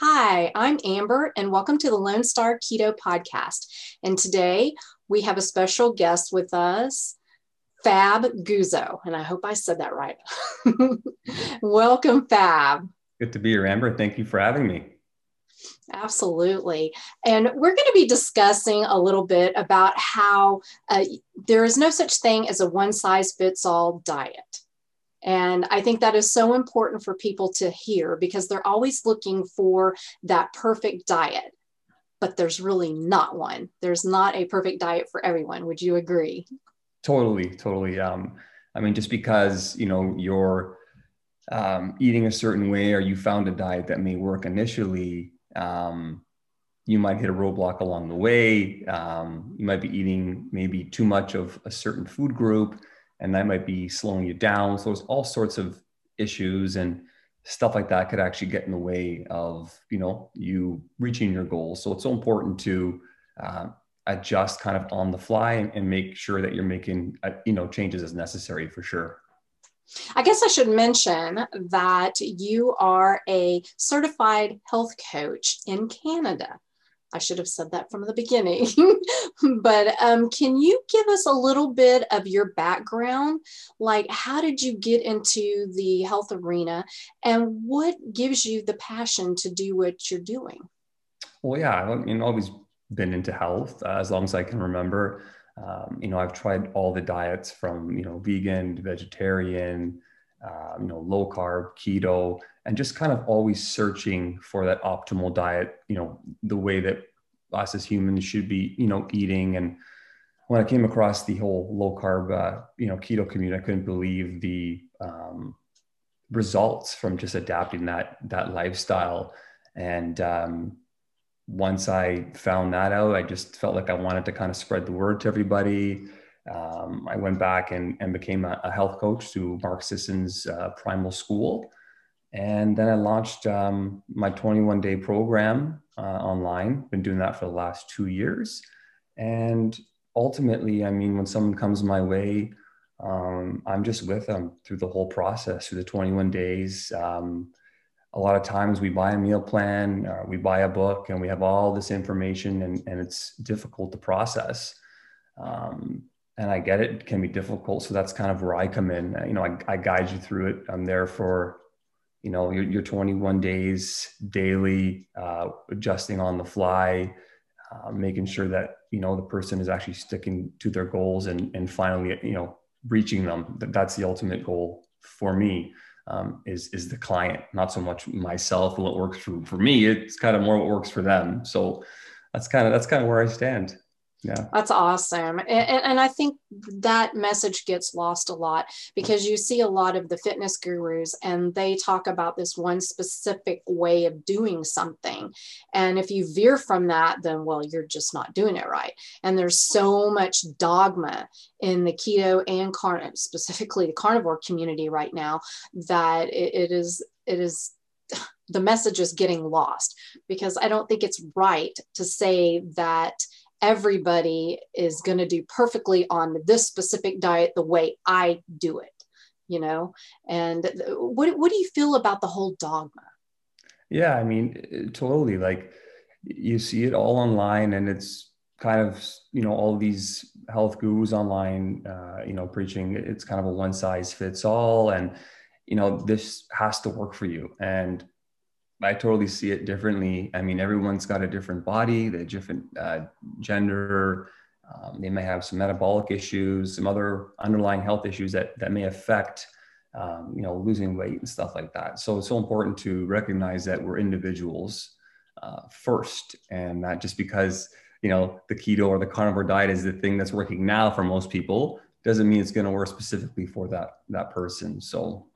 Hi, I'm Amber, and welcome to the Lone Star Keto Podcast. And today we have a special guest with us, Fab Guzzo. And I hope I said that right. welcome, Fab. Good to be here, Amber. Thank you for having me. Absolutely. And we're going to be discussing a little bit about how uh, there is no such thing as a one size fits all diet. And I think that is so important for people to hear because they're always looking for that perfect diet. But there's really not one. There's not a perfect diet for everyone. Would you agree? Totally, totally. Um, I mean, just because you know you're um, eating a certain way or you found a diet that may work initially, um, you might hit a roadblock along the way. Um, you might be eating maybe too much of a certain food group and that might be slowing you down. So there's all sorts of issues and stuff like that could actually get in the way of you know you reaching your goals. So it's so important to uh, adjust kind of on the fly and, and make sure that you're making uh, you know changes as necessary for sure. I guess I should mention that you are a certified health coach in Canada. I should have said that from the beginning. but um, can you give us a little bit of your background? Like, how did you get into the health arena and what gives you the passion to do what you're doing? Well, yeah, I mean, always been into health uh, as long as I can remember. Um, you know, I've tried all the diets from, you know, vegan to vegetarian, uh, you know, low carb, keto, and just kind of always searching for that optimal diet, you know, the way that us as humans should be, you know, eating. And when I came across the whole low carb, uh, you know, keto community, I couldn't believe the um, results from just adapting that that lifestyle. And um, once I found that out, I just felt like I wanted to kind of spread the word to everybody. Um, I went back and, and became a, a, health coach through Mark Sisson's uh, Primal School. And then I launched um, my 21 day program uh, online. Been doing that for the last two years. And ultimately, I mean, when someone comes my way, um, I'm just with them through the whole process, through the 21 days. Um, a lot of times we buy a meal plan, uh, we buy a book, and we have all this information, and, and it's difficult to process. Um, and I get it, it can be difficult. So that's kind of where I come in. You know, I, I guide you through it. I'm there for you know your, your 21 days daily uh, adjusting on the fly uh, making sure that you know the person is actually sticking to their goals and and finally you know reaching them that's the ultimate goal for me um, is is the client not so much myself what works for, for me it's kind of more what works for them so that's kind of that's kind of where i stand yeah. That's awesome. And, and, i think that message gets lost a lot because you see a lot of the fitness gurus and they talk about this one specific way of doing something. And if you veer from that then well you're just not doing it right. And there's so much dogma in the keto and specifically the carnivore community right now that it, it is it is the message is getting lost because i don't think it's right to say that everybody is going to do perfectly on this specific diet the way I do it, you know? And what, what do you feel about the whole dogma? Yeah, I mean, totally. Like you see it all online and it's kind of, you know, all these health gurus online, uh, you know, preaching it's kind of a one size fits all. And, you know, this has to work for you. And I totally see it differently. I mean, everyone's got a different body, they different uh, gender. Um, they may have some metabolic issues, some other underlying health issues that that may affect, um, you know, losing weight and stuff like that. So it's so important to recognize that we're individuals uh, first, and not just because you know the keto or the carnivore diet is the thing that's working now for most people doesn't mean it's going to work specifically for that that person. So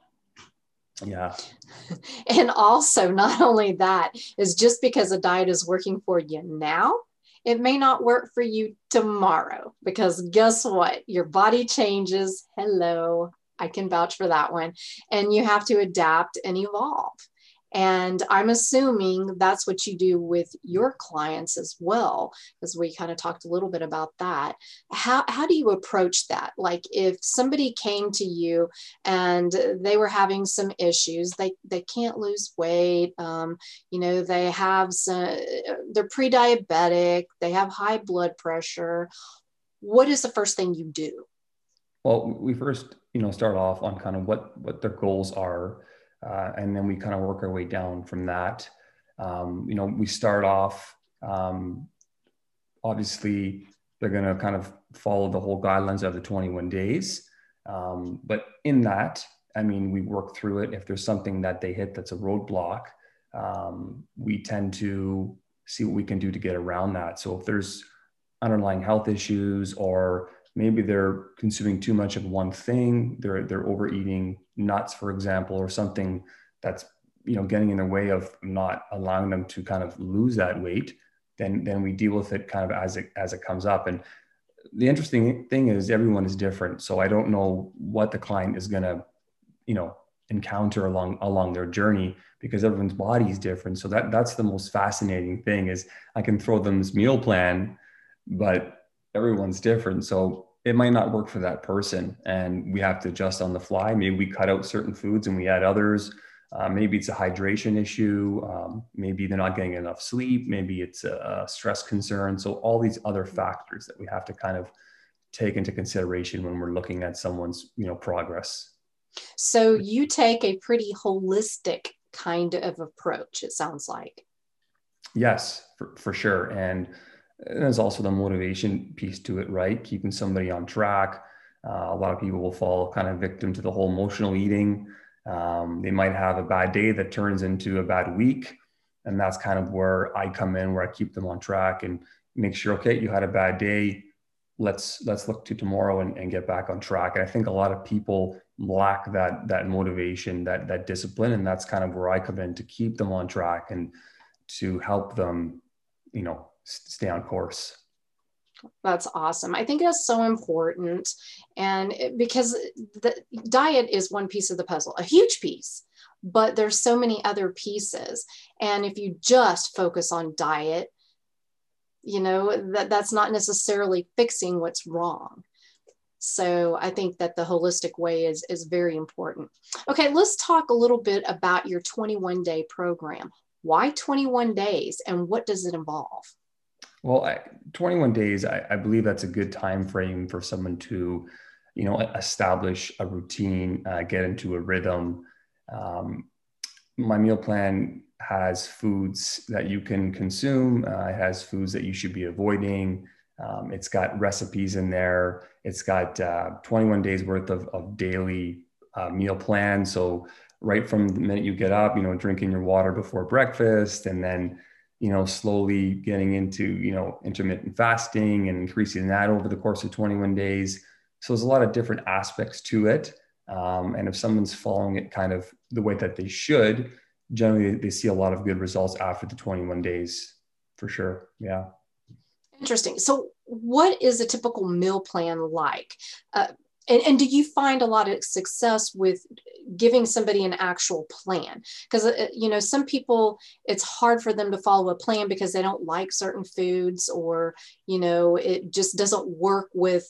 yeah. And also, not only that, is just because a diet is working for you now, it may not work for you tomorrow because guess what? Your body changes. Hello. I can vouch for that one. And you have to adapt and evolve. And I'm assuming that's what you do with your clients as well, because we kind of talked a little bit about that. How, how do you approach that? Like if somebody came to you and they were having some issues, they, they can't lose weight, um, you know, they have some, they're pre diabetic, they have high blood pressure. What is the first thing you do? Well, we first, you know, start off on kind of what what their goals are, uh, and then we kind of work our way down from that. Um, you know, we start off. Um, obviously, they're going to kind of follow the whole guidelines of the 21 days, um, but in that, I mean, we work through it. If there's something that they hit that's a roadblock, um, we tend to see what we can do to get around that. So if there's underlying health issues or maybe they're consuming too much of one thing. They're they're overeating nuts for example or something that's you know getting in the way of not allowing them to kind of lose that weight then then we deal with it kind of as it as it comes up. And the interesting thing is everyone is different. So i don't know what the client is going to you know encounter along along their journey because everyone's body is different. So that that's the most fascinating thing is i can throw them this meal plan but everyone's different. So it might not work for that person. And we have to adjust on the fly. Maybe we cut out certain foods and we add others. Uh, maybe it's a hydration issue. Um, maybe they're not getting enough sleep. Maybe it's a, a, stress concern. So, all these other factors that we have to kind of take into consideration when we're looking at someone's you know progress. So, you take a pretty holistic kind of approach, it sounds like. Yes, for, for sure. And and there's also the motivation piece to it, right? Keeping somebody on track. Uh, a lot of people will fall kind of victim to the whole emotional eating. Um, they might have a bad day that turns into a bad week. And that's kind of where I come in, where I keep them on track and make sure, okay, you had a bad day. Let's let's look to tomorrow and, and get back on track. And I think a lot of people lack that that motivation, that that discipline. And that's kind of where I come in to keep them on track and to help them, you know, stay on course. That's awesome. I think that's so important. And because the diet is one piece of the puzzle, a huge piece, but there's so many other pieces. And if you just focus on diet, you know, that, that's not necessarily fixing what's wrong. So I think that the holistic way is, is very important. Okay, let's talk a little bit about your 21 day program. Why 21 days and what does it involve? Well, I, 21 days, I, I, believe that's a good time frame for someone to, you know, establish a routine, uh, get into a rhythm. Um, my meal plan has foods that you can consume. Uh, it has foods that you should be avoiding. Um, it's got recipes in there. It's got uh, 21 days worth of, of daily uh, meal plan. So right from the minute you get up, you know, drinking your water before breakfast, and then you know, slowly getting into, you know, intermittent fasting and increasing that over the course of 21 days. So there's a lot of different aspects to it. Um, and if someone's following it kind of the way that they should, generally they see a lot of good results after the 21 days for sure. Yeah. Interesting. So, what is a typical meal plan like? Uh, and, and do you find a lot of success with giving somebody an actual plan? Because uh, you know some people it's hard for them to follow a plan because they don't like certain foods or you know it just doesn't work with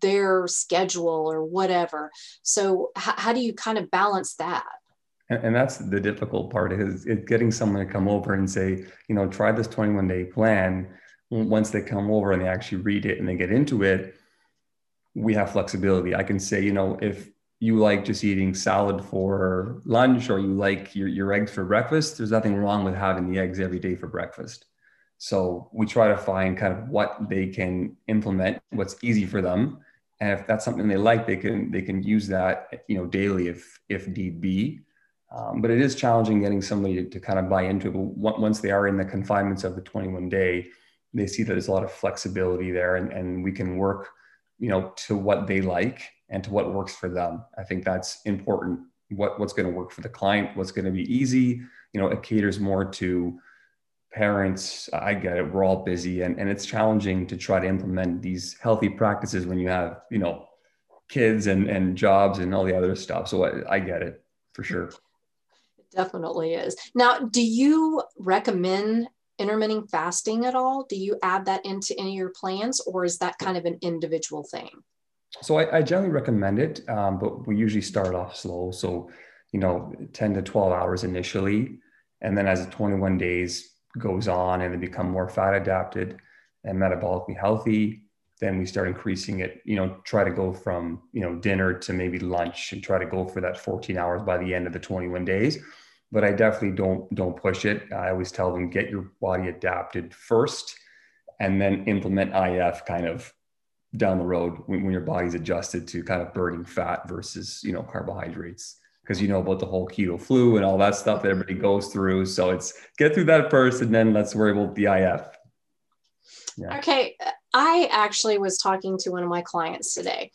their schedule or whatever. So h- how do you kind of balance that? And, and that's the difficult part is, is getting someone to come over and say you know try this 21 day plan. Once they come over and they actually read it and they get into it we have flexibility. I can say, you know, if you like just eating salad for lunch or you like your, your eggs for breakfast, there's nothing wrong with having the eggs every day for breakfast. So we try to find kind of what they can implement, what's easy for them. And if that's something they like, they can they can use that, you know, daily if if need be. Um, but it is challenging getting somebody to, to kind of buy into it. But once they are in the confinements of the 21 day, they see that there's a lot of flexibility there, and, and we can work you know to what they like and to what works for them. I think that's important. What what's going to work for the client what's going to be easy you know it caters more to parents. I get it we're all busy and, and it's challenging to try to implement these healthy practices when you have you know kids and and jobs and all the other stuff. So i, I get it for sure. It definitely is. Now, do you recommend intermittent fasting at all? Do you add that into any of your plans, or is that kind of an individual thing? So I, I generally recommend it, um, but we usually start off slow. So, you know, 10 to 12 hours initially. And then as the 21 days goes on and they become more fat adapted and metabolically healthy, then we start increasing it, you know, try to go from, you know, dinner to maybe lunch and try to go for that 14 hours by the end of the 21 days. But I definitely don't don't push it. I always tell them get your body adapted first and then implement IF kind of down the road when, when your body's adjusted to kind of burning fat versus, you know, carbohydrates because you know about the whole keto flu and all that stuff that everybody goes through. So it's get through that first and then let's worry about the IF. Yeah. Okay. I actually was talking to one of my clients today,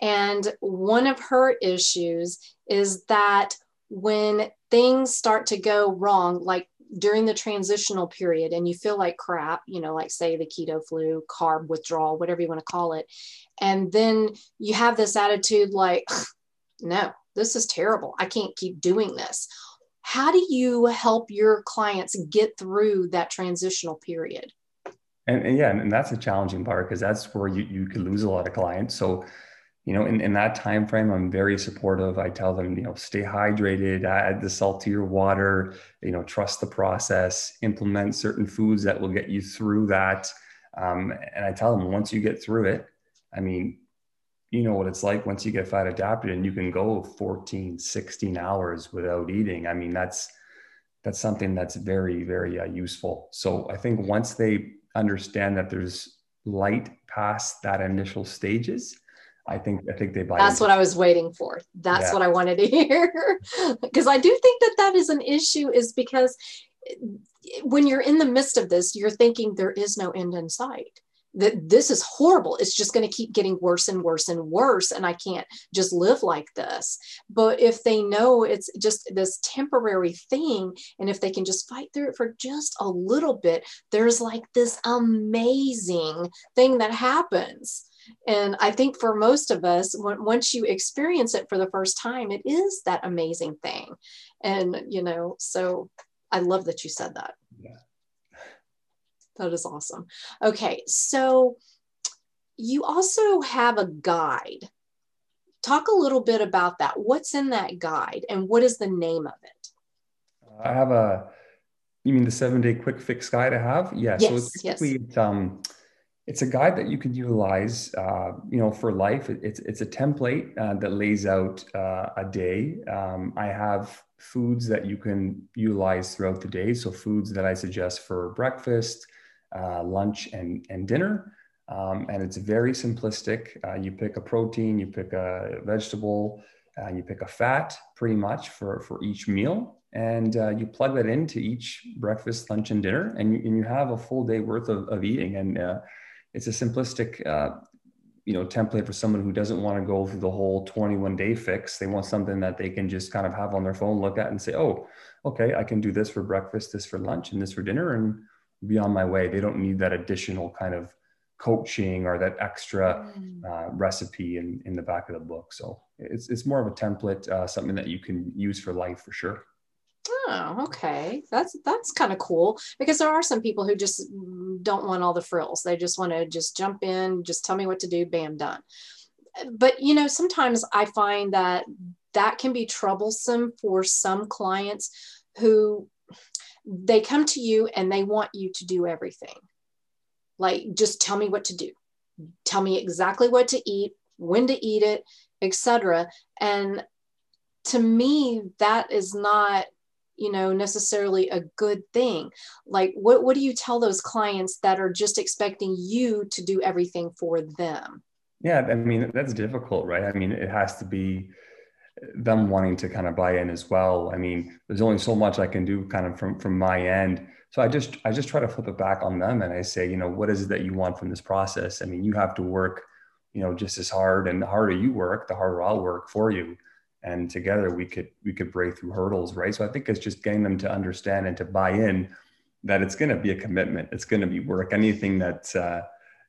and one of her issues is that when things start to go wrong, like during the transitional period, and you feel like crap, you know, like say the keto flu, carb withdrawal, whatever you want to call it, and then you have this attitude like, no, this is terrible. I can't keep doing this. How do you help your clients get through that transitional period? And, and yeah, and that's a challenging part because that's where you, you could lose a lot of clients. So, you know, in, in that time frame, I'm very supportive. I tell them, you know, stay hydrated, add the salt to your water, you know, trust the process, implement certain foods that will get you through that. Um, and I tell them once you get through it, I mean, you know what it's like once you get fat adapted and you can go 14 16 hours without eating i mean that's that's something that's very very uh, useful so i think once they understand that there's light past that initial stages i think i think they buy that's what i was waiting for that's yeah. what i wanted to hear because i do think that that is an issue is because eh, when you're in the midst of this you're thinking there is no end in sight that this is horrible. It's just going to keep getting worse and worse and worse. And I can't just live like this. But if they know it's just this temporary thing, and if they can just fight through it for just a little bit, there's like this amazing thing that happens. And I think for most of us, once you experience it for the first time, it is that amazing thing. And, you know, so I love that you said that. Yeah. That is awesome. Okay, so you also have a guide. Talk a little bit about that. What's in that guide and what is the name of it? I have a, you mean the seven day quick fix guide I have? Yeah. Yes, so it's basically, yes. um, it's a guide that you can utilize, uh, you know, for life. It's, it's a template uh, that lays out uh, a day. Um, I have foods that you can utilize throughout the day. So foods that I suggest for breakfast, uh, lunch and, and dinner. Um, and it's very simplistic. Uh, you pick a protein, you pick a vegetable, uh, you pick a fat pretty much for, for each meal. And uh, you plug that into each breakfast, lunch, and dinner, and you, and you have a full day worth of, of eating. And uh, it's a simplistic uh, you know template for someone who doesn't want to go through the whole 21 day fix they want something that they can just kind of have on their phone look at and say oh okay i can do this for breakfast this for lunch and this for dinner and be on my way. They don't need that additional kind of coaching or that extra mm. uh, recipe in, in the back of the book. So it's, it's more of a template, uh, something that you can use for life for sure. Oh, okay. That's that's kind of cool because there are some people who just don't want all the frills. They just want to just jump in, just tell me what to do, bam, done. But you know, sometimes I find that that can be troublesome for some clients who they come to you and they want you to do everything. Like, just tell me what to do. Tell me exactly what to eat, when to eat it, etc. And to me, that is not you know necessarily a good thing like what, what do you tell those clients that are just expecting you to do everything for them yeah i mean that's difficult right i mean it has to be them wanting to kind of buy in as well. I mean, there's only so much I can do kind of from from my end. So I just I just try to flip it back on them and I say, you know, what is it that you want from this process? I mean, you have to work, you know, just as hard and the harder you work, the harder I'll work for you. And together we could we could break through hurdles, right? So I think it's just getting them to understand and to buy in that it's going to be a commitment. It's going to be work. Anything that uh,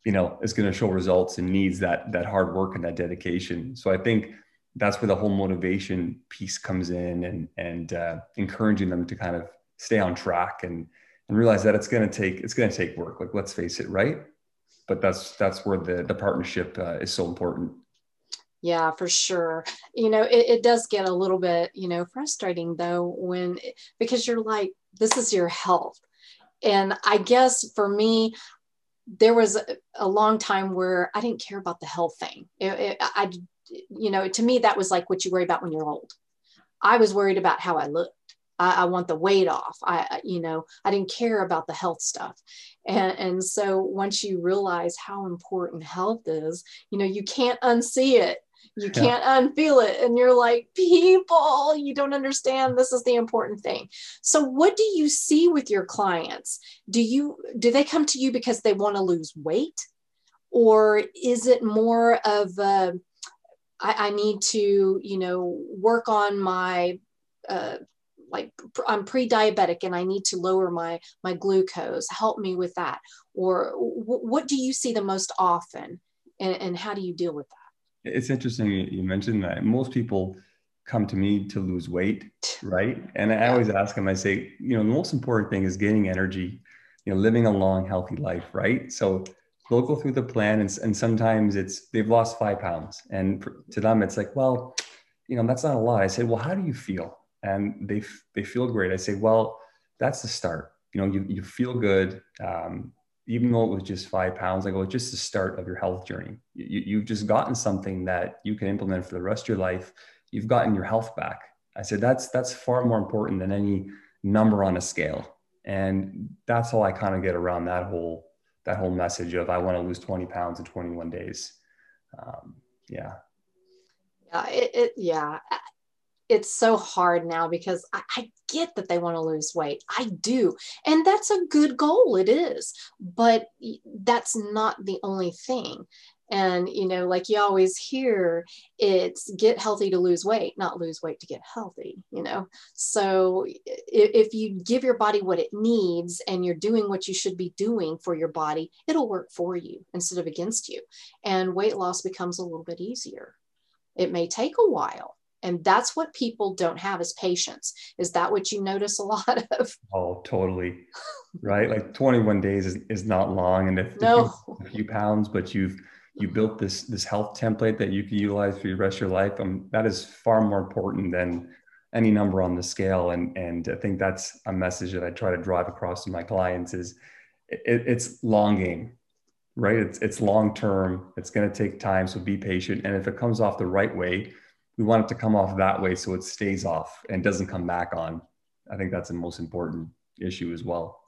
you know is going to show results and needs that that hard work and that dedication. So I think that's where the whole motivation piece comes in and and uh, encouraging them to kind of stay on track and and realize that it's going to take it's going to take work like let's face it right but that's that's where the the partnership uh, is so important yeah for sure. You know it, it does get a little bit you know frustrating though when because you're like this is your health. And i guess for me there was a, a long time where i didn't care about the health thing. It, it, i you know to me that was like what you worry about when you're old. I was worried about how i looked. I, want the weight off. I, you know, I didn't care about the health stuff. And, and so once you realize how important health is, you know, you can't unsee it you can't yeah. unfeel it and you're like people you don't understand this is the important thing so what do you see with your clients do you do they come to you because they want to lose weight or is it more of a, I, I need to you know work on my uh, like I'm pre-diabetic and I need to lower my my glucose. Help me with that. Or w- what do you see the most often, and, and how do you deal with that? It's interesting you mentioned that. Most people come to me to lose weight, right? And I always ask them, I say, you know, the most important thing is gaining energy, you know, living a long, healthy life, right? So they'll go through the plan and, and sometimes it's they've lost five pounds. And to them, it's like, well, you know, that's not a lot. I say, well, how do you feel? And they they feel great. I say, well, that's the start. You know, you, you feel good. Um, even though it was just five pounds, I go, it's just the start of your health journey. You, you've just gotten something that you can implement for the rest of your life. You've gotten your health back. I said, that's, that's far more important than any number on a scale. And that's how I kind of get around that whole, that whole message of I want to lose 20 pounds in 21 days. Um, yeah. Yeah. It, it, yeah it's so hard now because I, I, get that they want to lose weight. I do. And that's a good goal. It is. But that's not the only thing. And, you know, like you always hear, it's get healthy to lose weight, not lose weight to get healthy, you know? So if, if you give your body what it needs and you're doing what you should be doing for your body, it'll work for you instead of against you. And weight loss becomes a little bit easier. It may take a while, and that's what people don't have is patience. Is that what you notice a lot of? Oh totally. Right? Like 21 days is, is not long. And if, no. if a few pounds but you've you built this this health template that you can utilize for the rest of your life um, that is far more important than any number on the scale. And and i think that's a message that i try to drive across to my clients is it, it's long game right? It's it's long term. It's going to take time. So be patient. And if it comes off the right way we want it to come off that way so it stays off and doesn't come back on. I think that's the most important issue as well.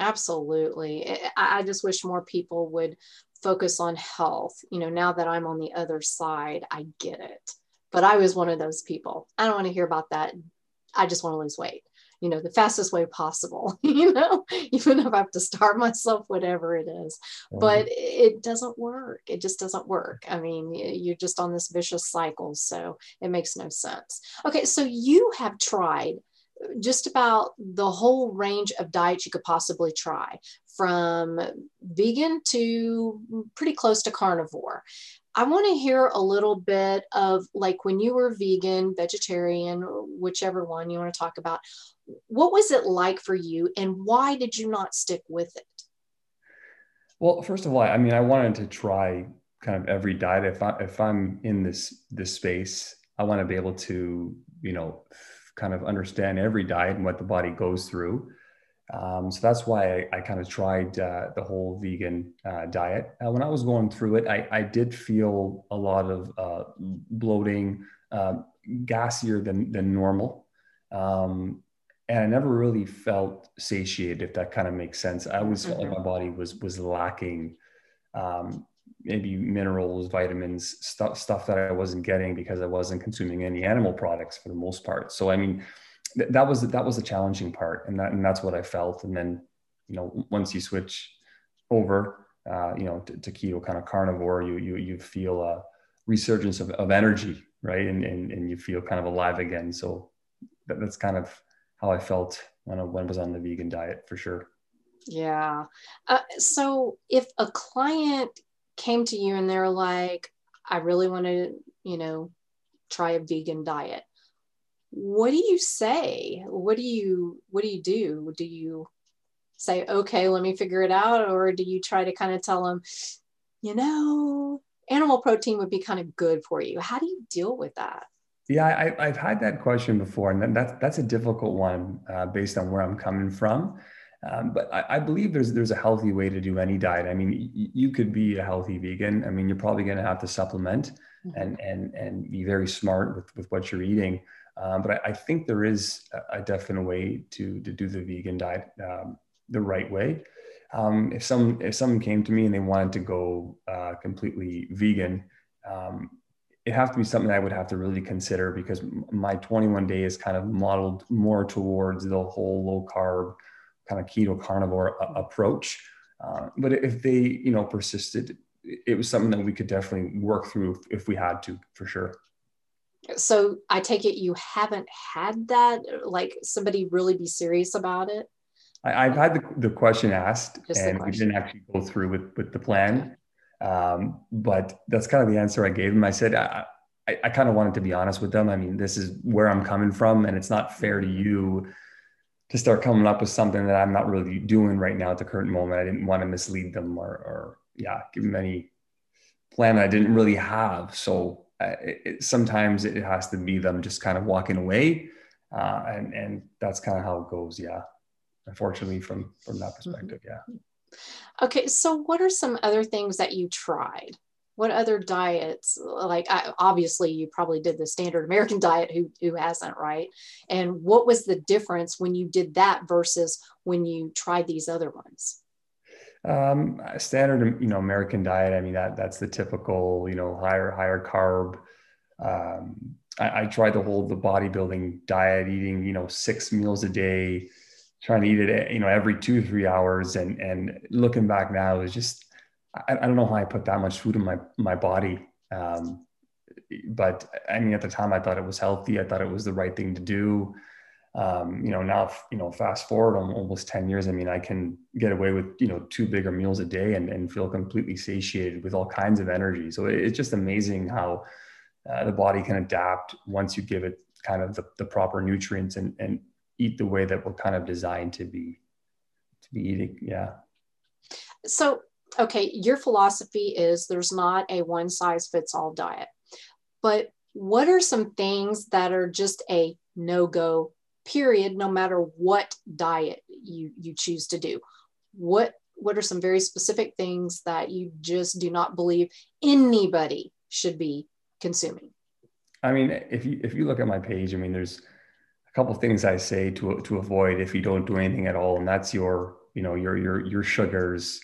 Absolutely. I just wish more people would focus on health. You know, now that I'm on the other side, I get it. But I was one of those people. I don't want to hear about that. I just want to lose weight you know the fastest way possible you know even if i have to starve myself whatever it is. But it doesn't work. It just doesn't work. I mean you're just on this vicious cycle so it makes no sense. Okay so you have tried just about the whole range of diets you could possibly try from vegan to pretty close to carnivore. I want to hear a little bit of like when you were vegan, vegetarian, whichever one you want to talk about what was it like for you and why did you not stick with it? Well, first of all, I mean, I wanted to try kind of every diet. If I if I'm in this this space, I want to be able to, you know, kind of understand every diet and what the body goes through. Um, so that's why I, I kind of tried uh, the whole vegan uh, diet. Uh, when I was going through it, I, I did feel a lot of uh, bloating, uh, gassier than than normal. Um, and I never really felt satiated, if that kind of makes sense. I always felt like mm-hmm. my body was was lacking um, maybe minerals, vitamins, stuff stuff that I wasn't getting because I wasn't consuming any animal products for the most part. So I mean, th- that was that was the challenging part, and that and that's what I felt. And then you know, once you switch over, uh, you know, to, to, keto kind of carnivore, you you you feel a resurgence of, of energy, right? And, and and you feel kind of alive again. So that, that's kind of how I felt when I, when I was on the vegan diet for sure. Yeah. Uh, so if a client came to you and they're like, I really want to, you know, try a vegan diet what do you say what do you what do you do do you say okay let me figure it out or do you try to kind of tell them you know animal protein would be kind of good for you how do you deal with that yeah I, have had that question before and that's that's a difficult one uh, based on where i'm coming from um, but I, I, believe there's there's a healthy way to do any diet. I mean, y- you could be a healthy vegan. I mean, you're probably going to have to supplement mm-hmm. and and and be very smart with with what you're eating. Um, but I, I, think there is a, a, definite way to to do the vegan diet um, the right way. Um, if some if someone came to me and they wanted to go uh, completely vegan, um, it have to be something I would have to really consider because my 21 day is kind of modeled more towards the whole low carb kind of keto carnivore a- approach. Uh, but if they, you know, persisted, it was something that we could definitely work through if we had to, for sure. So I take it you haven't had that, like somebody really be serious about it. I, have had the, the question asked, Just and question. we didn't actually go through with with the plan. Um, but that's kind of the answer I gave them. I said I, I, I kind of wanted to be honest with them. I mean, this is where I'm coming from, and it's not fair to you to start coming up with something that I'm not really doing right now at the current moment. I didn't want to mislead them or, or yeah, give them any plan I didn't really have. So uh, it, it, sometimes it has to be them just kind of walking away, uh, and and that's kind of how it goes. Yeah, unfortunately, from from that mm-hmm. perspective, yeah. Okay, so what are some other things that you tried? what other diets like I, obviously you probably did the standard american diet who who hasn't right? And what was the difference when you did that versus when you tried these other ones? Um, standard you know american diet i mean that that's the typical you know higher higher carb. Um, I, I tried the whole the bodybuilding diet eating you know six meals a day trying to eat it you know every two three hours and and looking back now is just I, I, don't know how I put that much food in my my body. Um, but I mean, at the time, I thought it was healthy. I thought it was the right thing to do. Um, you know, now, you know, fast forward almost 10 years, I mean, I can get away with, you know, two bigger meals a day and, and feel completely satiated with all kinds of energy. So it's just amazing how uh, the body can adapt once you give it kind of the, the proper nutrients and, and eat the way that we're kind of designed to be, to be eating. Yeah. So okay, your philosophy is there's not a one size fits all diet. But what are some things that are just a no go period no matter what diet you you choose to do? What what are some very specific things that you just do not believe anybody should be consuming? I mean, if you if you look at my page, I mean, there's couple things I say to to avoid if you don't do anything at all, and that's your you know your your your sugars,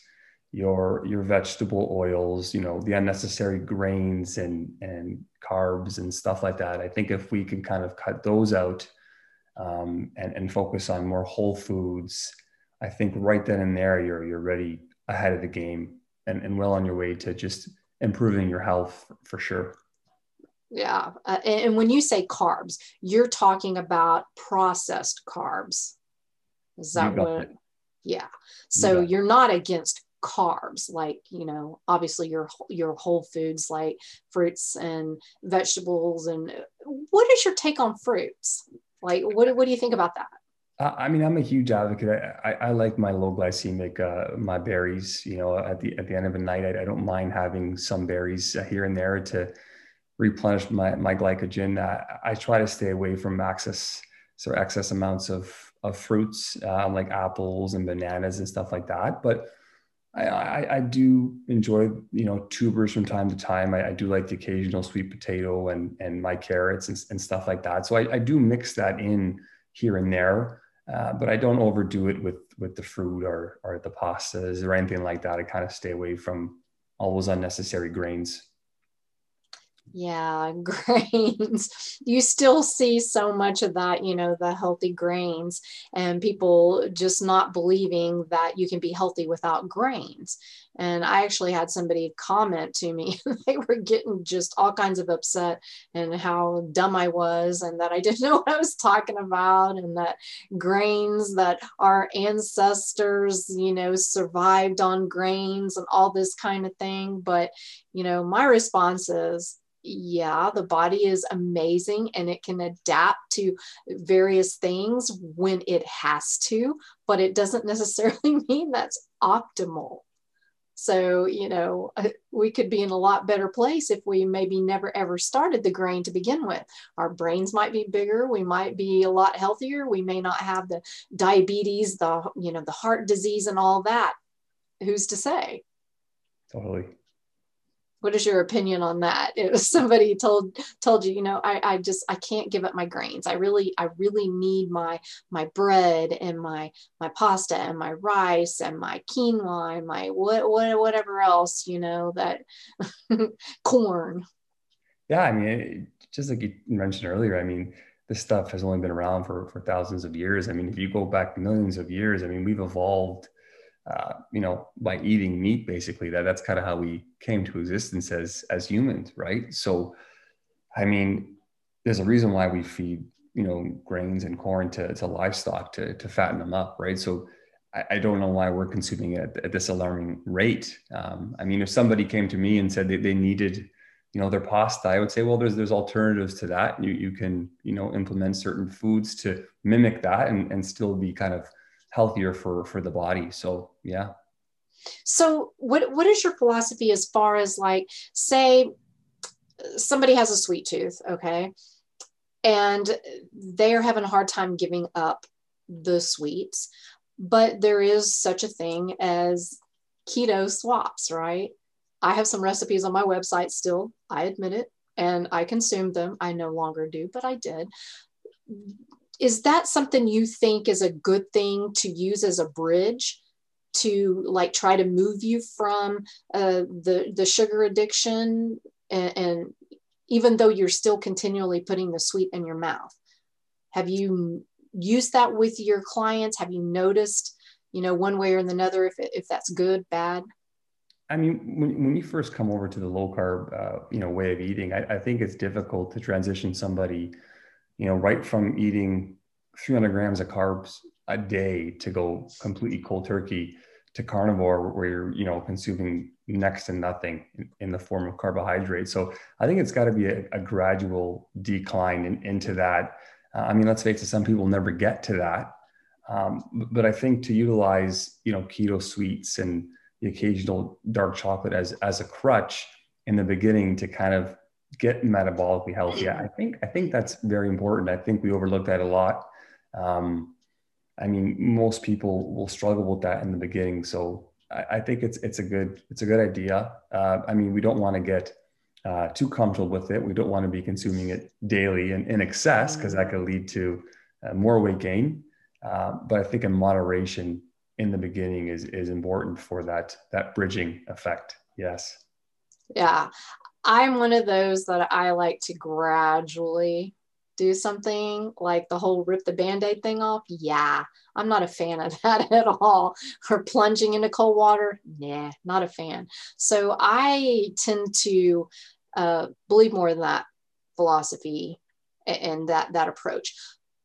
your your vegetable oils, you know, the unnecessary grains and and carbs and stuff like that. I think if we can kind of cut those out um, and and focus on more whole foods, I think right then and there you're you're ready ahead of the game and, and well on your way to just improving your health for sure. Yeah, uh, and when you say carbs, you're talking about processed carbs. Is that what? It. Yeah. So you you're not against carbs like you know obviously your your whole foods like fruits and vegetables and what is your take on fruits like what, what do you think about that I mean, I'm a huge advocate. I, I, I like my low glycemic, uh, my berries. You know, at the at the end of the night, I, I don't mind having some berries uh, here and there to replenish my my glycogen. I, I try to stay away from excess so excess amounts of of fruits uh, like apples and bananas and stuff like that. But I, I, I, do enjoy, you know, tubers from time to time. I, I, do like the occasional sweet potato and and my carrots and, and stuff like that. So I, I do mix that in here and there, uh, but I don't overdo it with with the fruit or or the pastas or anything like that. I kind of stay away from all those unnecessary grains. Yeah, grains. You still see so much of that, you know, the healthy grains and people just not believing that you can be healthy without grains. And I actually had somebody comment to me, they were getting just all kinds of upset and how dumb I was and that I didn't know what I was talking about and that grains that our ancestors, you know, survived on grains and all this kind of thing. But, you know, my response is, yeah, the body is amazing and it can adapt to various things when it has to, but it doesn't necessarily mean that's optimal. So, you know, uh, we could be in a lot better place if we maybe never ever started the grain to begin with. Our brains might be bigger, we might be a lot healthier, we may not have the diabetes, the, you know, the heart disease and all that. Who's to say? Totally what is your opinion on that? If somebody told told you you know I, I just i can't give up my grains. I really i really need my my bread and my my pasta and my rice and my quinoa and my what, what whatever else you know that corn. Yeah i mean just like you mentioned earlier i mean this stuff has only been around for for thousands of years. I mean if you go back millions of years i mean we've evolved uh, you know, by eating meat, basically. That that's kind of how we came to existence as as humans, right? So, I mean, there's a reason why we feed you know grains and corn to, to livestock to to fatten them up, right? So. I, I don't know why we're consuming it at, at this alarming rate. Um, I mean, if somebody came to me and said that they needed, you know, their pasta, I would say, well, there's there's alternatives to that. You you can you know implement certain foods to mimic that and and still be kind of healthier for for the body. So yeah. So what what is your philosophy as far as like say somebody has a sweet tooth okay and they're having a hard time giving up the sweets but there is such a thing as keto swaps right? I have some recipes on my website still i admit it and i consumed them. I no longer do but i did is that something you think is a good thing to use as a bridge to like try to move you from uh, the the sugar addiction and, and even though you're still continually putting the sweet in your mouth? Have you used that with your clients? Have you noticed you know one way or another if, if that's good bad? I mean, when, when you first come over to the low carb, uh, you know, way of eating, I, I, think it's difficult to transition somebody you know, right from eating 300 grams of carbs a day to go completely cold turkey to carnivore where you're, you know, consuming next to nothing in, the form of carbohydrates. So I think it's got to be a, a gradual decline in, into that. Uh, I mean, let's face it, some people never get to that. Um, but I think to utilize, you know, keto sweets and the occasional dark chocolate as, as a crutch in the beginning to kind of get metabolically healthy. I think I think that's very important. I think we overlook that a lot. Um, I mean, most people will struggle with that in the beginning. So I, I think it's it's a good it's a good idea. Uh, I mean, we don't want to get uh, too comfortable with it. We don't want to be consuming it daily and in excess because that could lead to uh, more weight gain. Uh, but I think in moderation in the beginning is is important for that that bridging effect. Yes. Yeah, I'm one of those that I like to gradually do something like the whole rip the band-aid thing off. Yeah, I'm not a fan of that at all. Or plunging into cold water. Nah, not a fan. So I tend to uh, believe more in that philosophy and that that approach.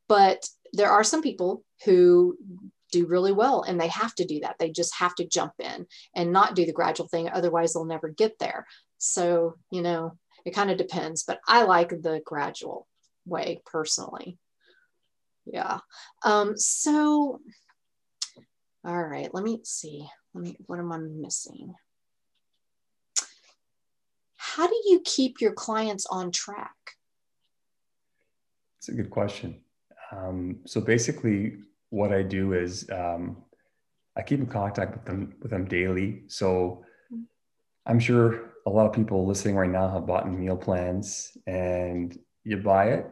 But there are some people who do really well and they have to do that. They just have to jump in and not do the gradual thing. Otherwise, they'll never get there. So, you know, it kind of depends, but I like the gradual way personally. Yeah. Um, so, all right, let me see. Let me, what am I missing? How do you keep your clients on track? It's a good question. Um, so basically, what I do is um, I keep in contact with them with them daily. So I'm sure a lot of people listening right now have bought meal plans and you buy it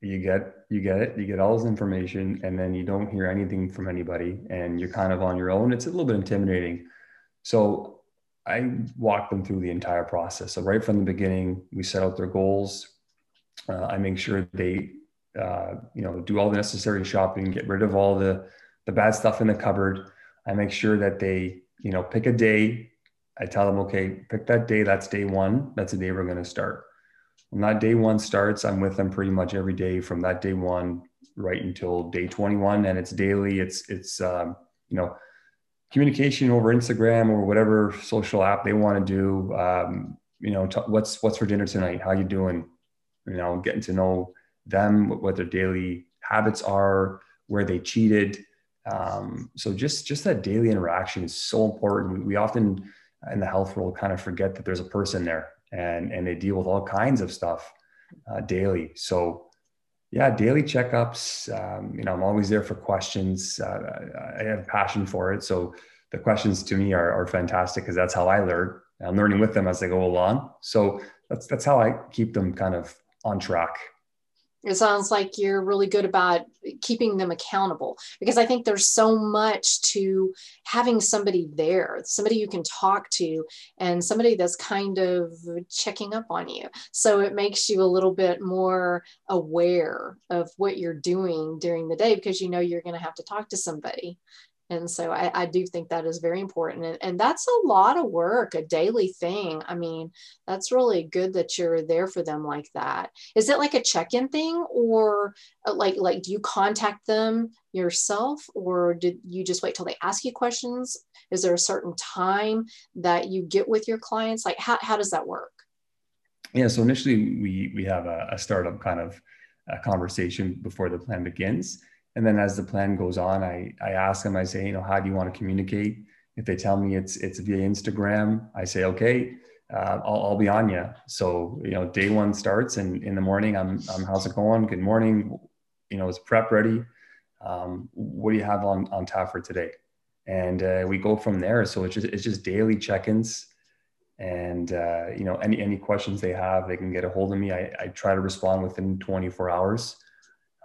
you get you get it you get all this information and then you don't hear anything from anybody and you're kind of on your own. It's a little bit intimidating. So i walk them through the entire process. So right from the beginning we set out their goals. Uh, i make sure they uh, you know do all the necessary shopping get rid of all the the bad stuff in the cupboard. I make sure that they you know pick a day I tell them, okay, pick that day. That's day one. That's the day we're going to start. When that day one starts, I'm with them pretty much every day from that day one right until day 21, and it's daily. It's it's um, you know communication over Instagram or whatever social app they want to do. Um, you know, t- what's what's for dinner tonight? How you doing? You know, getting to know them, what their daily habits are, where they cheated. Um, so just just that daily interaction is so important. We, we often in the health world kind of forget that there's a person there and and they deal with all kinds of stuff uh, daily. So yeah, daily checkups. Um, you know, I'm always there for questions. Uh, I have passion for it, so the questions to me are, are fantastic because that's how I learn. I'm learning with them as they go along. So that's that's how I keep them kind of on track it sounds like you're really good about keeping them accountable because I think there's so much to having somebody there, somebody you can talk to, and somebody that's kind of checking up on you. So it makes you a little bit more aware of what you're doing during the day because you know you're going to have to talk to somebody. And so I, I, do think that is very important. And, and that's a lot of work, a daily thing. I mean, that's really good that you're there for them like that. Is it like a check-in thing or uh, like, like, do you contact them yourself or did you just wait till they ask you questions? Is there a certain time that you get with your clients? Like how, how does that work? Yeah. So initially we, we have a, a startup kind of conversation before the plan begins and then as the plan goes on, I, I ask them, I say, you know, how do you want to communicate? If they tell me it's, it's via Instagram, I say, okay, uh, I'll, I'll be on you. So, you know, day one starts and in the morning, I'm, I'm how's it going? Good morning. You know, is prep ready? Um, what do you have on, on tap for today? And uh, we go from there. So it's just, it's just daily check-ins and, uh, you know, any, any questions they have, they can get a hold of me. I, I try to respond within 24 hours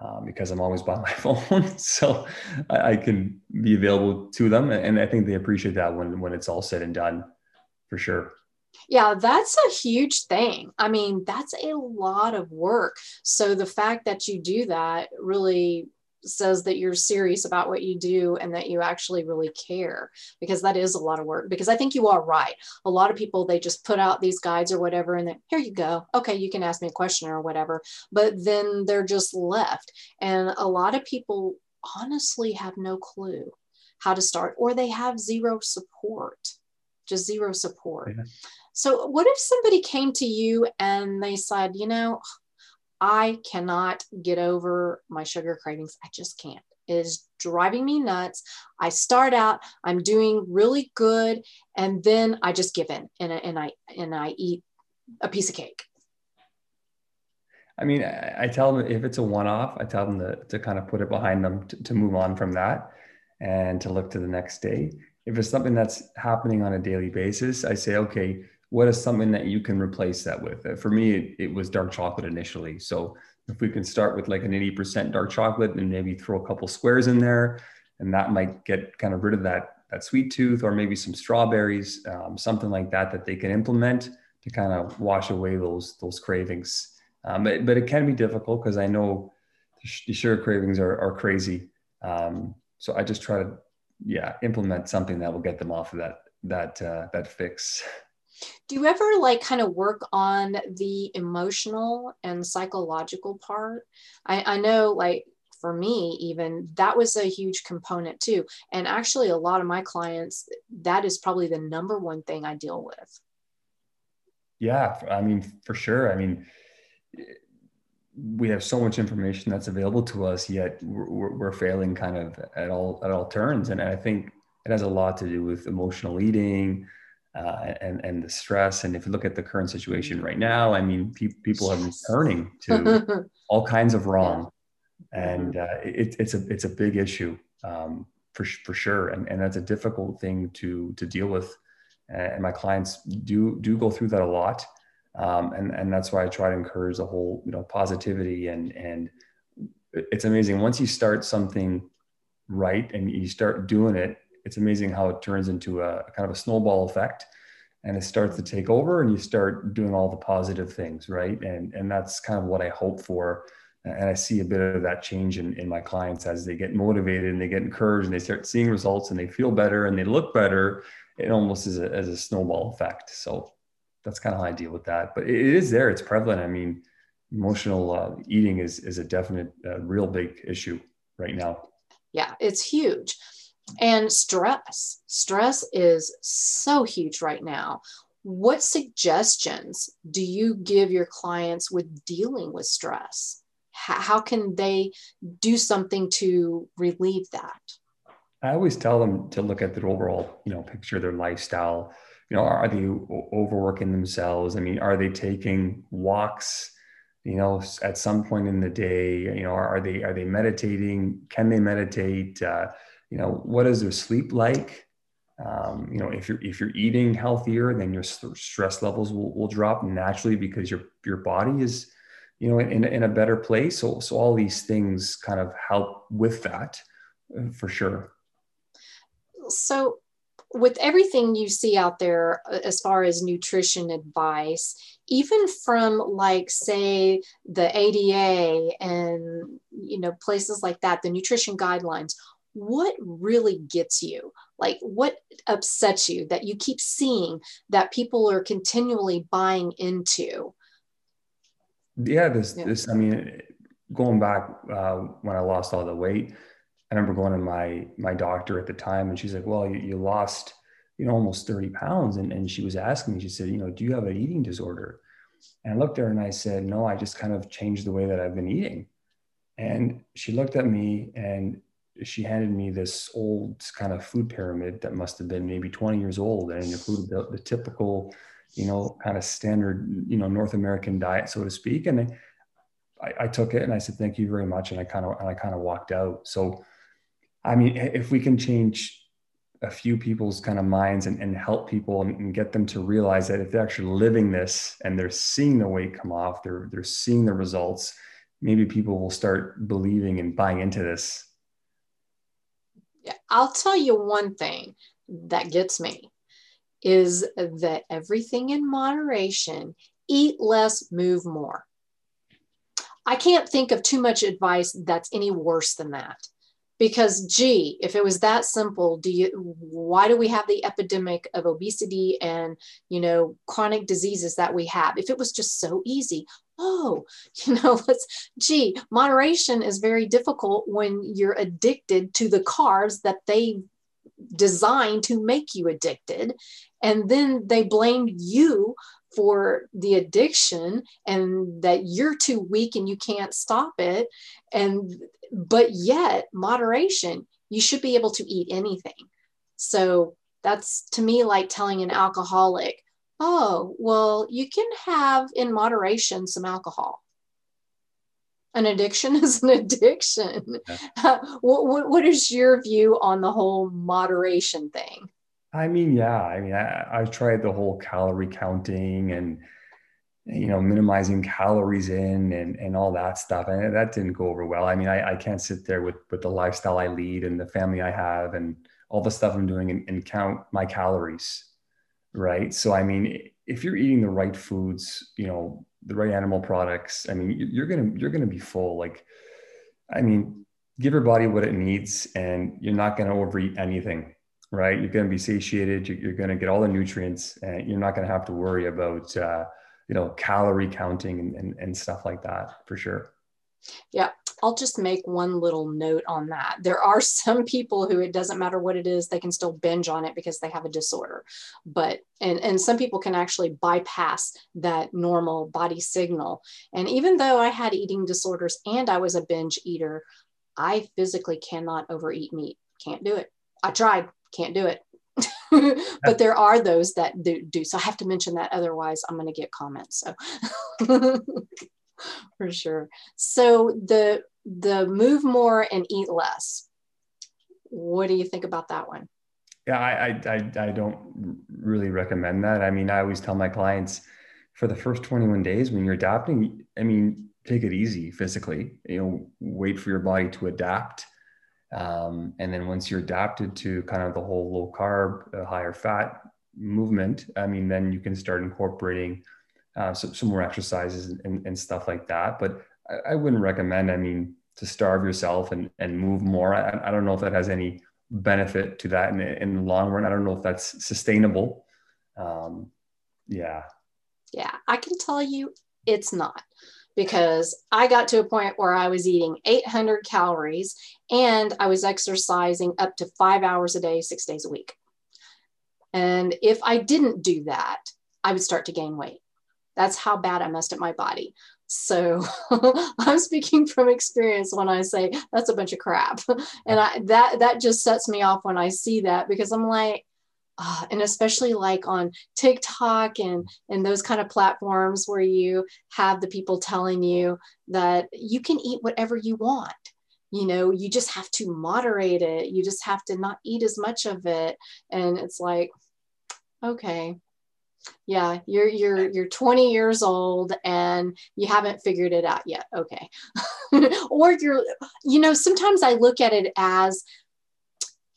um, because I'm always by my phone, so I, I, can be available to them, and I think they appreciate that when when it's all said and done, for sure. Yeah, that's a huge thing. I mean, that's a lot of work. So the fact that you do that really says that you're serious about what you do and that you actually really care because that is a lot of work because i think you are right. A lot of people they just put out these guides or whatever and then here you go. Okay you can ask me a question or whatever. But then they're just left. And a lot of people honestly have no clue how to start or they have zero support just zero support. Yeah. so what if somebody came to you and they said you know I cannot get over my sugar cravings. I just can't. It is driving me nuts. I start out, I'm doing really good, and then I just give in and, and I and I eat a piece of cake. I mean, I, I tell them if it's a one-off, I tell them to, to kind of put it behind them to, to move on from that and to look to the next day. If it's something that's happening on a daily basis, I say, okay, what is something that you can replace that with? Uh, for me, it, it, was dark chocolate initially. So if we can start with like an 80% dark chocolate and maybe throw a couple squares in there, and that might get kind of rid of that that sweet tooth, or maybe some strawberries, um, something like that that they can implement to kind of wash away those those cravings. Um, but, but it can be difficult because I know the sugar cravings are, are crazy. Um, so I just try to, yeah, implement something that will get them off of that that uh, that fix. Do you ever like kind of work on the emotional and psychological part? I, I know like for me even that was a huge component too. And actually a lot of my clients that is probably the number one thing i deal with. Yeah i mean for sure. I mean we have so much information that's available to us yet we're, we're failing kind of at all at all turns. And i think it has a lot to do with emotional eating uh, and and the stress. And if you look at the current situation right now, I mean, pe- people are returning to all kinds of wrong, and uh, it, it's a it's a big issue um, for for sure, and and that's a difficult thing to to deal with. And my clients do do go through that a lot, um, and and that's why I try to encourage the whole you know positivity and and it's amazing. Once you start something right and you start doing it it's amazing how it turns into a kind of a snowball effect and it starts to take over and you start doing all the positive things right and and that's kind of what i hope for and i see a bit of that change in, in my clients as they get motivated and they get encouraged and they start seeing results and they feel better and they look better it almost is a, as a snowball effect. So that's kind of how I deal with that. But it is there; it's prevalent. I mean, emotional uh, eating is is a definite, uh, real big issue right now. Yeah, it's huge. And stress. Stress is so huge right now. What suggestions do you give your clients with dealing with stress? How, can they do something to relieve that? I always tell them to look at their overall, you know, picture their lifestyle. You know, are they overworking themselves? I mean, are they taking walks? You know, at some point in the day, you know, are, they are they meditating? Can they meditate? Uh, you know, what is their sleep like? Um, you know, if you're if you're eating healthier, then your stress levels will, will drop naturally because your your body is, you know, in, in a better place. So so all these things kind of help with that, for sure so with everything you see out there uh, as far as nutrition advice even from like say the ada and you know places like that the nutrition guidelines what really gets you like what upsets you that you keep seeing that people are continually buying into yeah this yeah. this i mean going back uh, when i lost all the weight I remember going to my my doctor at the time, and she's like, "Well, you, you lost, you know, almost thirty pounds," and and she was asking me, she said, "You know, do you have an eating disorder?" And I looked at her and I said, "No, I just kind of changed the way that I've been eating." And she looked at me and she handed me this old kind of food pyramid that must have been maybe 20 years old and included the, the typical, you know, kind of standard, you know, North American diet, so to speak. And I, I took it and I said, thank you very much. And I kind of, and I kind of walked out. So I mean, if we can change a few people's kind of minds and, and help people and, and, get them to realize that if they're actually living this and they're seeing the weight come off, they're they're seeing the results, maybe people will start believing and buying into this. I'll tell you one thing that gets me is that everything in moderation, eat less, move more. I can't think of too much advice that's any worse than that because gee if it was that simple do you why do we have the epidemic of obesity and you know chronic diseases that we have if it was just so easy oh you know let's gee moderation is very difficult when you're addicted to the carbs that they designed to make you addicted and then they blame you for the addiction and that you're too weak and you can't stop it and but yet moderation you should be able to eat anything. So that's to me like telling an alcoholic oh well you can have in moderation some alcohol an addiction is an addiction yeah. what, what, what is your view on the whole moderation thing I mean, yeah. I mean, I, I've tried the whole calorie counting and you know minimizing calories in and and all that stuff, and that didn't go over well. I mean, I, I can't sit there with with the lifestyle I lead and the family I have and all the stuff I'm doing and, and count my calories, right? So, I mean, if you're eating the right foods, you know, the right animal products, I mean, you're gonna you're gonna be full. Like, I mean, give your body what it needs, and you're not gonna overeat anything right? You're going to be satiated. You're going to get all the nutrients, and you're not going to have to worry about, uh, you know, calorie counting and, and, and stuff like that for sure. Yeah, I'll just make one little note on that. There are some people who it doesn't matter what it is, they can still binge on it because they have a disorder. But and and some people can actually bypass that normal body signal. And even though I had eating disorders and I was a binge eater, I physically cannot overeat meat. Can't do it. I tried can't do it. but there are those that do, do. So I have to mention that. Otherwise, I'm going to get comments. So for sure. So the the move more and eat less. What do you think about that one? Yeah, I, I, I don't really recommend that. I mean, I always tell my clients for the first 21 days when you're adapting, I mean, take it easy physically, you know, wait for your body to adapt um, and then once you're adapted to kind of the whole low carb, uh, higher fat movement, I mean, then you can start incorporating uh, some, more exercises and, and, stuff like that. But I, I, wouldn't recommend, I mean, to starve yourself and, and move more. I, I, don't know if that has any benefit to that in, in the long run. I don't know if that's sustainable. Um, yeah. Yeah, I can tell you it's not because I got to a point where I was eating 800 calories and I was exercising up to five hours a day, six days a week. And if I didn't do that, I would start to gain weight. That's how bad I messed up my body. So I'm speaking from experience when I say that's a bunch of crap. And I, that that just sets me off when I see that because I'm like, uh, and especially like on TikTok and and those kind of platforms where you have the people telling you that you can eat whatever you want. You know, you just have to moderate it. You just have to not eat as much of it. And it's like, okay, yeah, you're you're you're 20 years old and you haven't figured it out yet. Okay. or you're, you know, sometimes I look at it as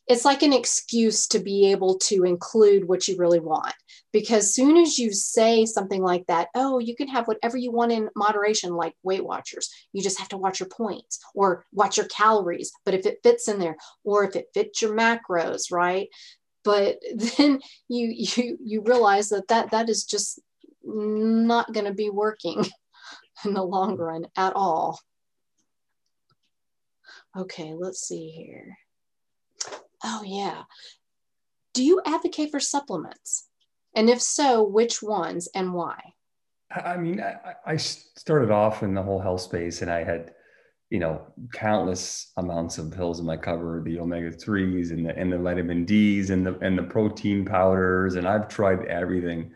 it's like an excuse to be able to include what you really want because soon as you say something like that oh you can have whatever you want in moderation like weight watchers you just have to watch your points or watch your calories but if it fits in there or if it fits your macros right but then you you you realize that that that is just not going to be working in the long run at all okay let's see here Oh, yeah. Do you advocate for supplements? And if so, which ones and why? I mean, I, I started off in the whole health space and I had, you know, countless amounts of pills in my cover, the omega threes and the and the vitamin D's and the and the protein powders, and I've tried everything.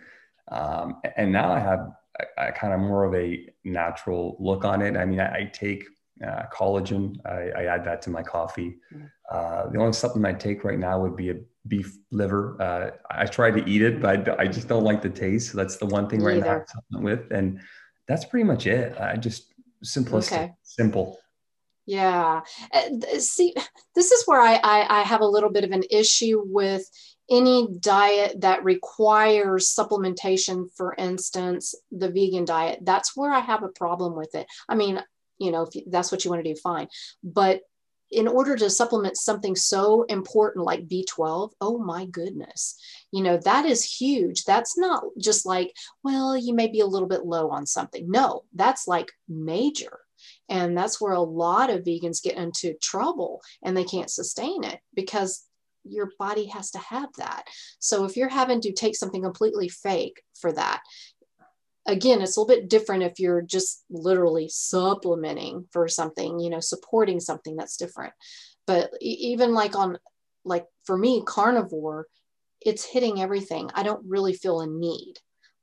Um, and now I have a, a, kind of more of a natural look on it. I mean, I, I take uh, collagen. I, I, add that to my coffee. Mm. Uh, the only supplement I take right now would be a beef liver. Uh, I try to eat it, but I, I, just don't like the taste. So that's the one thing right Either. now I supplement with, and that's pretty much it. I just simplistic, okay. simple. Yeah. Uh, see, this is where I, I, I have a little bit of an issue with any diet that requires supplementation, for instance, the vegan diet. That's where I have a problem with it. I mean, you know, if that's what you want to do, fine. But in order to supplement something so important like B12, oh my goodness, you know, that is huge. That's not just like, well, you may be a little bit low on something. No, that's like major. And that's where a lot of vegans get into trouble and they can't sustain it because your body has to have that. So if you're having to take something completely fake for that, again it's a little bit different if you're just literally supplementing for something you know supporting something that's different. But even like on like for me carnivore it's hitting everything. I don't really feel a need.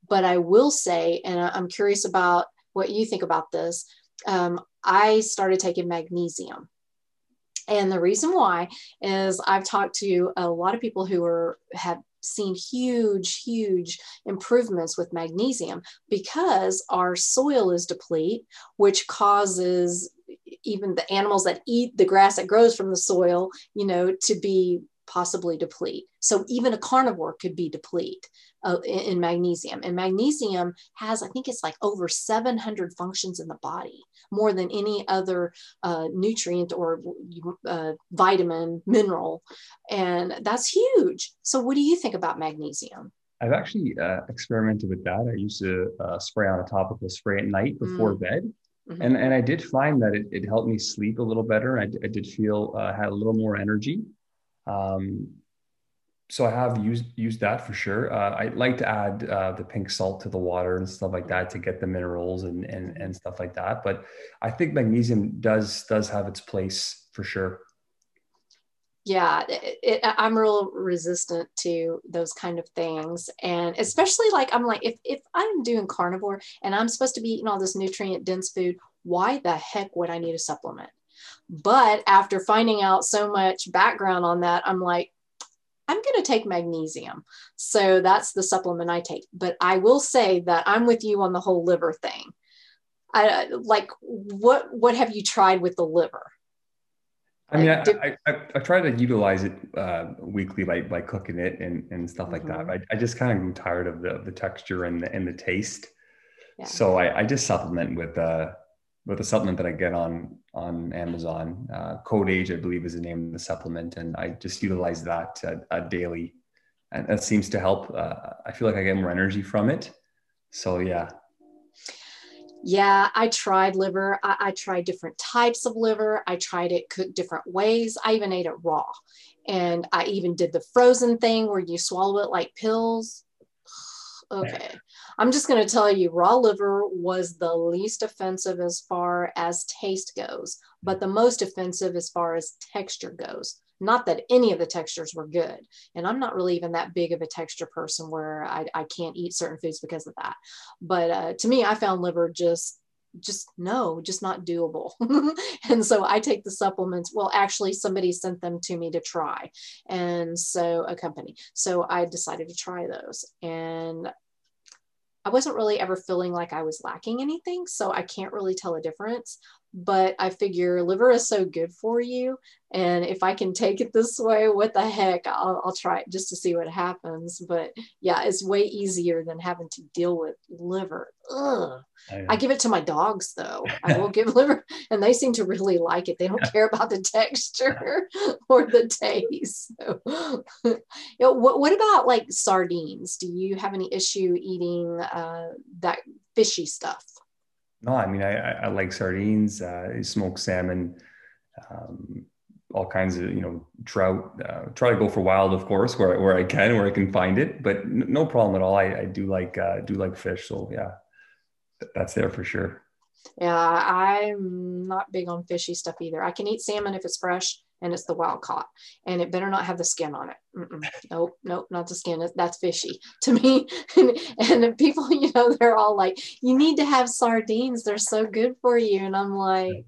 But i will say and i'm curious about what you think about this um, i started taking magnesium and the reason why is I've talked to a lot of people who are have seen huge, huge improvements with magnesium because our soil is deplete, which causes even the animals that eat the grass that grows from the soil, you know, to be possibly deplete. So even a carnivore could be deplete uh, in, in, magnesium. And magnesium has, I think it's like over 700 functions in the body, more than any other uh, nutrient or uh, vitamin, mineral. And that's huge. So what do you think about magnesium? I've actually uh, experimented with that. I used to uh, spray on a topical spray at night before mm. bed. Mm-hmm. And, and I did find that it, it helped me sleep a little better. I, I did feel uh, had a little more energy. Um, so I have used used that for sure. Uh, I like to add uh, the pink salt to the water and stuff like that to get the minerals and, and and stuff like that. But I think magnesium does does have its place for sure. Yeah, it, it, I'm real resistant to those kind of things, and especially like I'm like if if I'm doing carnivore and I'm supposed to be eating all this nutrient dense food, why the heck would I need a supplement? But after finding out so much background on that, I'm like, I'm going to take magnesium. So that's the supplement I take. But I will say that I'm with you on the whole liver thing. I like what what have you tried with the liver? I mean, I, I, I, I, try to utilize it uh, weekly by, by cooking it and, and stuff mm-hmm. like that. Mm-hmm. I, I just kind of grew tired of the, the texture and the, and the taste. Yeah. So I, I just supplement with uh, with a supplement that I get on on Amazon. Uh, Codeage, I believe, is the name of the supplement, and I just utilize that uh, uh, daily, and that seems to help. Uh, I feel like I get more energy from it. So yeah. Yeah, I tried liver. I, I tried different types of liver. I tried it cooked different ways. I even ate it raw, and I even did the frozen thing where you swallow it like pills. okay. I'm just going to tell you, raw liver was the least offensive as far as taste goes, but the most offensive as far as texture goes. Not that any of the textures were good. And I'm not really even that big of a texture person where I, I can't eat certain foods because of that. But uh, to me, I found liver just just no, just not doable. and so I take the supplements. Well, actually, somebody sent them to me to try. And so a company. So I decided to try those. And I wasn't really ever feeling like I was lacking anything. So I can't really tell a difference. But I figure liver is so good for you. And if I can take it this way, what the heck? I'll, I'll try it just to see what happens. But yeah, it's way easier than having to deal with liver. Ugh. I, I give it to my dogs though. I will give liver, and they seem to really like it. They don't care about the texture or the taste. So, you know, what, what about like sardines? Do you have any issue eating uh, that fishy stuff? No, I mean I, I like sardines, uh, smoked salmon. Um, all kinds of you know trout uh, try to go for wild of course where, where i can where i can find it but n- no problem at all i, I do like uh, do like fish so yeah that's there for sure yeah i'm not big on fishy stuff either i can eat salmon if it's fresh and it's the wild caught and it better not have the skin on it. Mm-mm. nope nope not the skin. That's fishy to me. And, and people you know they're all like you need to have sardines. They're so good for you. And i'm like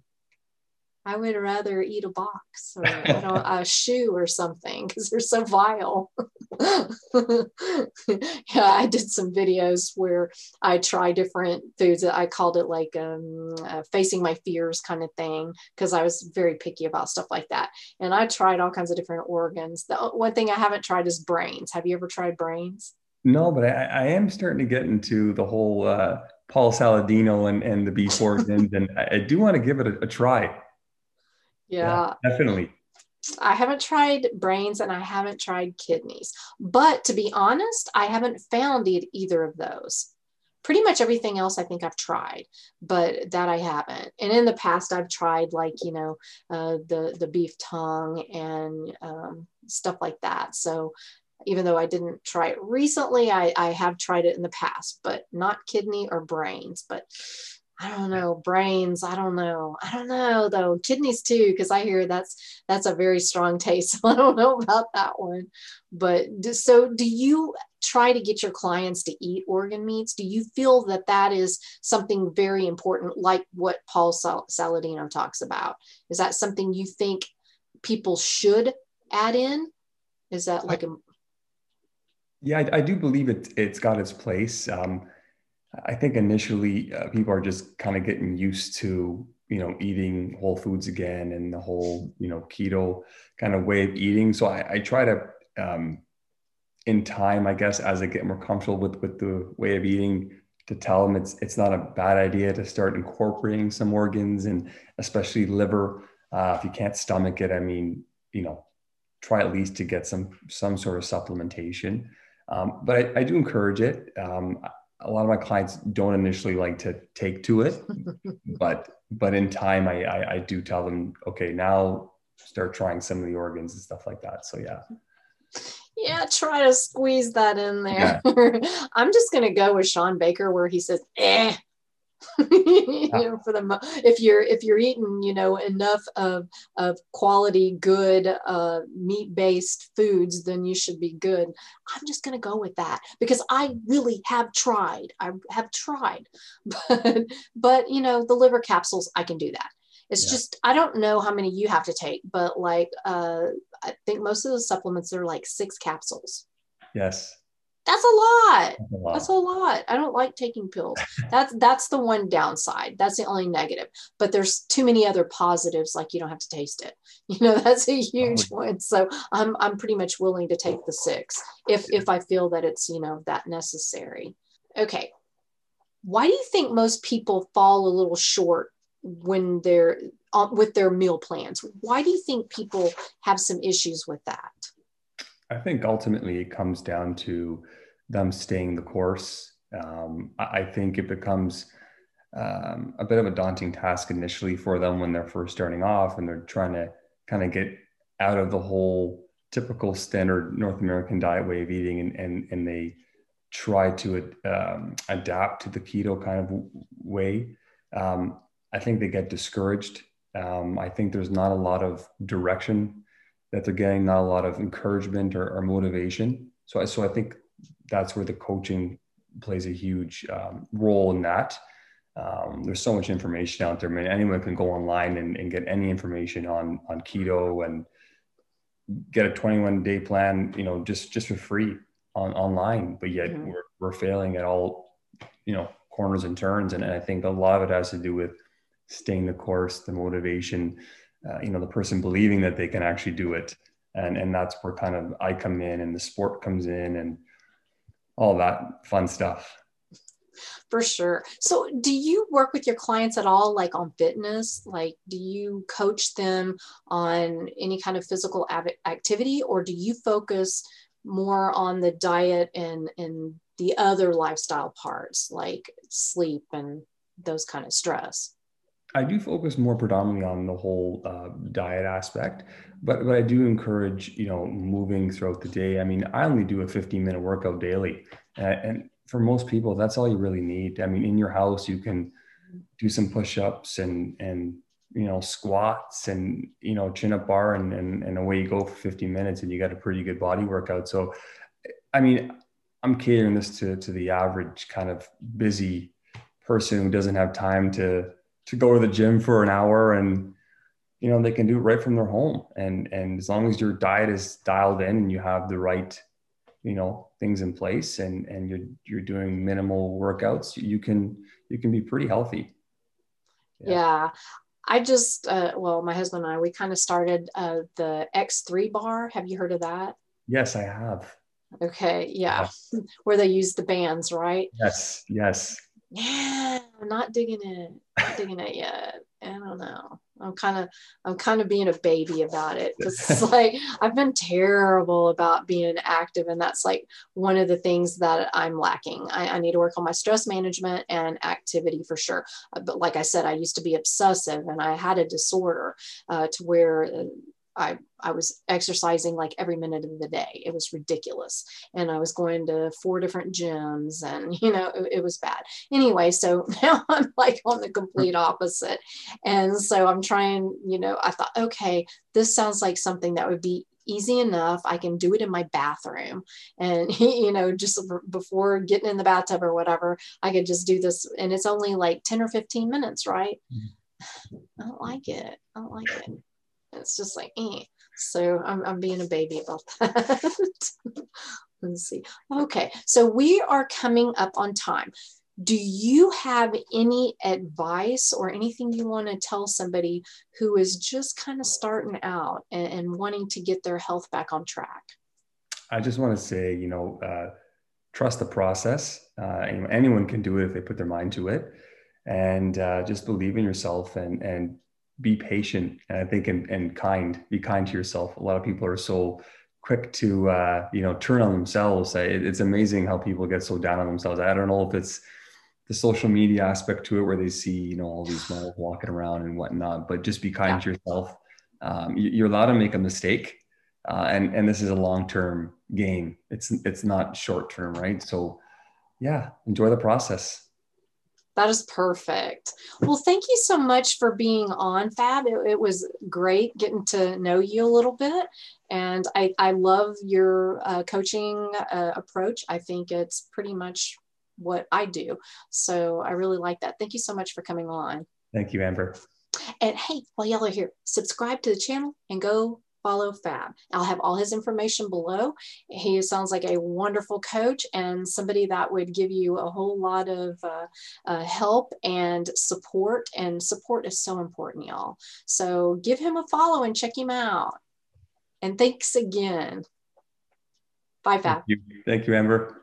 I would rather eat a box or a shoe or something because they're so vile. yeah, I did some videos where I try different foods. I called it like um, uh, facing my fears kind of thing because I was very picky about stuff like that. And I tried all kinds of different organs. The one thing I haven't tried is brains. Have you ever tried brains? No, but I, I am starting to get into the whole uh, Paul Saladino and, and the beef organs, and I do want to give it a, a try. Yeah. yeah. Definitely. I haven't tried brains and I haven't tried kidneys. But to be honest, I haven't found either of those. Pretty much everything else I think I've tried, but that I haven't. And in the past, I've tried like you know uh, the the beef tongue and um, stuff like that. So even though I didn't try it recently, I, I have tried it in the past, but not kidney or brains. But I don't know, brains. I don't know. I don't know though. Kidneys too, because I hear that's that's a very strong taste. So I don't know about that one. But so, do you try to get your clients to eat organ meats? Do you feel that that is something very important, like what Paul Sal- Saladino talks about? Is that something you think people should add in? Is that like a yeah, I, I do believe it. It's got its place. Um, I think initially uh, people are just kind of getting used to you know eating whole foods again and the whole you know keto kind of way of eating. So I, I try to um, in time, I guess, as I get more comfortable with with the way of eating, to tell them it's it's not a bad idea to start incorporating some organs and especially liver. Uh, if you can't stomach it, I mean, you know, try at least to get some some sort of supplementation. Um, but I, I, do encourage it. Um, a lot of my clients don't initially like to take to it, but but in time, I, I, I do tell them, okay, now start trying some of the organs and stuff like that. So yeah. Yeah, try to squeeze that in there. Yeah. I'm just gonna go with Shawn Baker where he says, "eh." you know, for the if you're if you're eating, you know, enough of of quality, good uh, meat based foods, then you should be good. I'm just going to go with that because I really have tried. I have tried, but but you know, the liver capsules, I can do that. It's yeah. just I don't know how many you have to take, but like uh, I think most of the supplements are like six capsules. Yes. That's a lot. That's a lot. That's a lot. I don't like taking pills. That's that's the one downside. That's the only negative. But there's too many other positives, like you don't have to taste it. You know, that's a huge oh. one. So I'm I'm pretty much willing to take the six if if I feel that it's you know that necessary. Okay. Why do you think most people fall a little short when they're uh, with their meal plans. Why do you think people have some issues with that? I think ultimately it comes down to them staying the course. Um, I think it becomes um, a bit of a daunting task initially for them when they're first starting off and they're trying to kind of get out of the whole typical standard North American diet way of eating and, and, and they try to um, adapt to the keto kind of way. Um, I think they get discouraged. Um, I think there's not a lot of direction that they're getting, not a lot of encouragement or, or motivation. So, I, so I think that's where the coaching plays a huge um, role in that. Um, there's so much information out there. I mean, anyone can go online and, and get any information on on keto and get a 21 day plan, you know, just just for free on online. But yet mm-hmm. we're we're failing at all, you know, corners and turns. And, and I think a lot of it has to do with staying the course, the motivation, uh, you know, the person believing that they can actually do it. And, and that's where kind of I come in and the sport comes in and all that fun stuff. For sure. So, do you work with your clients at all, like on fitness? Like, do you coach them on any kind of physical activity, or do you focus more on the diet and and the other lifestyle parts, like sleep and those kind of stress? I do focus more predominantly on the whole uh, diet aspect, but but I do encourage you know moving throughout the day. I mean, I only do a 15 minute workout daily, uh, and for most people, that's all you really need. I mean, in your house, you can do some push ups and and you know squats and you know chin up bar and, and and away you go for 15 minutes and you got a pretty good body workout. So, I mean, I'm catering this to to the average kind of busy person who doesn't have time to to go to the gym for an hour and you know they can do it right from their home. And and as long as your diet is dialed in and you have the right you know things in place and and you're you're doing minimal workouts you can you can be pretty healthy. Yeah, yeah. i just uh, well my husband and i we kind of started uh, the x3 bar. Have you heard of that? Yes i have. Okay yeah, yeah. where they use the bands right? Yes yes. Yeah, I'm not digging it. Not digging it yet. I don't know. I'm kind of I'm kind of being a baby about it it's like I've been terrible about being active, and that's like one of the things that I'm lacking. I, I need to work on my stress management and activity for sure. Uh, but like I said, I used to be obsessive, and I had a disorder uh, to where uh, I, I was exercising like every minute of the day. It was ridiculous. And I was going to four different gyms and, you know, it, it, was bad. Anyway, so now I'm like on the complete opposite. And so I'm trying, you know, I thought, okay, this sounds like something that would be easy enough. I can do it in my bathroom. And, you know, just before getting in the bathtub or whatever, I could just do this. And it's only like 10 or 15 minutes, right? Mm-hmm. I don't like it. I don't like it. It's just like, eh. So I'm, I'm being a baby about that. Let's see. Okay, so we are coming up on time. Do you have any advice or anything you want to tell somebody who is just kind of starting out and, and wanting to get their health back on track? I just want to say, you know, uh, trust the process. Uh, anyone can do it if they put their mind to it, and uh, just believe in yourself and and be patient and I think and, and kind, be kind to yourself. A lot of people are so quick to uh, you know turn on themselves. It, it's amazing how people get so down on themselves. I don't know if it's the social media aspect to it where they see you know all these models walking around and whatnot, but just be kind yeah. to yourself. Um, you're allowed to make a mistake, uh, and and this is a long term game. It's it's not short term, right? So yeah, enjoy the process. That is perfect. Well, thank you so much for being on Fab. It, it, was great getting to know you a little bit. And I, I love your uh, coaching uh, approach. I think it's pretty much what I do. So I really like that. Thank you so much for coming on. Thank you, Amber. And hey, while y'all are here, subscribe to the channel and go follow Fab. I'll have all his information below. He sounds like a wonderful coach and somebody that would give you a whole lot of uh, uh, help and support. And support is so important, y'all. So give him a follow and check him out. And thanks again. Bye, Fab. Thank you, Thank you Amber.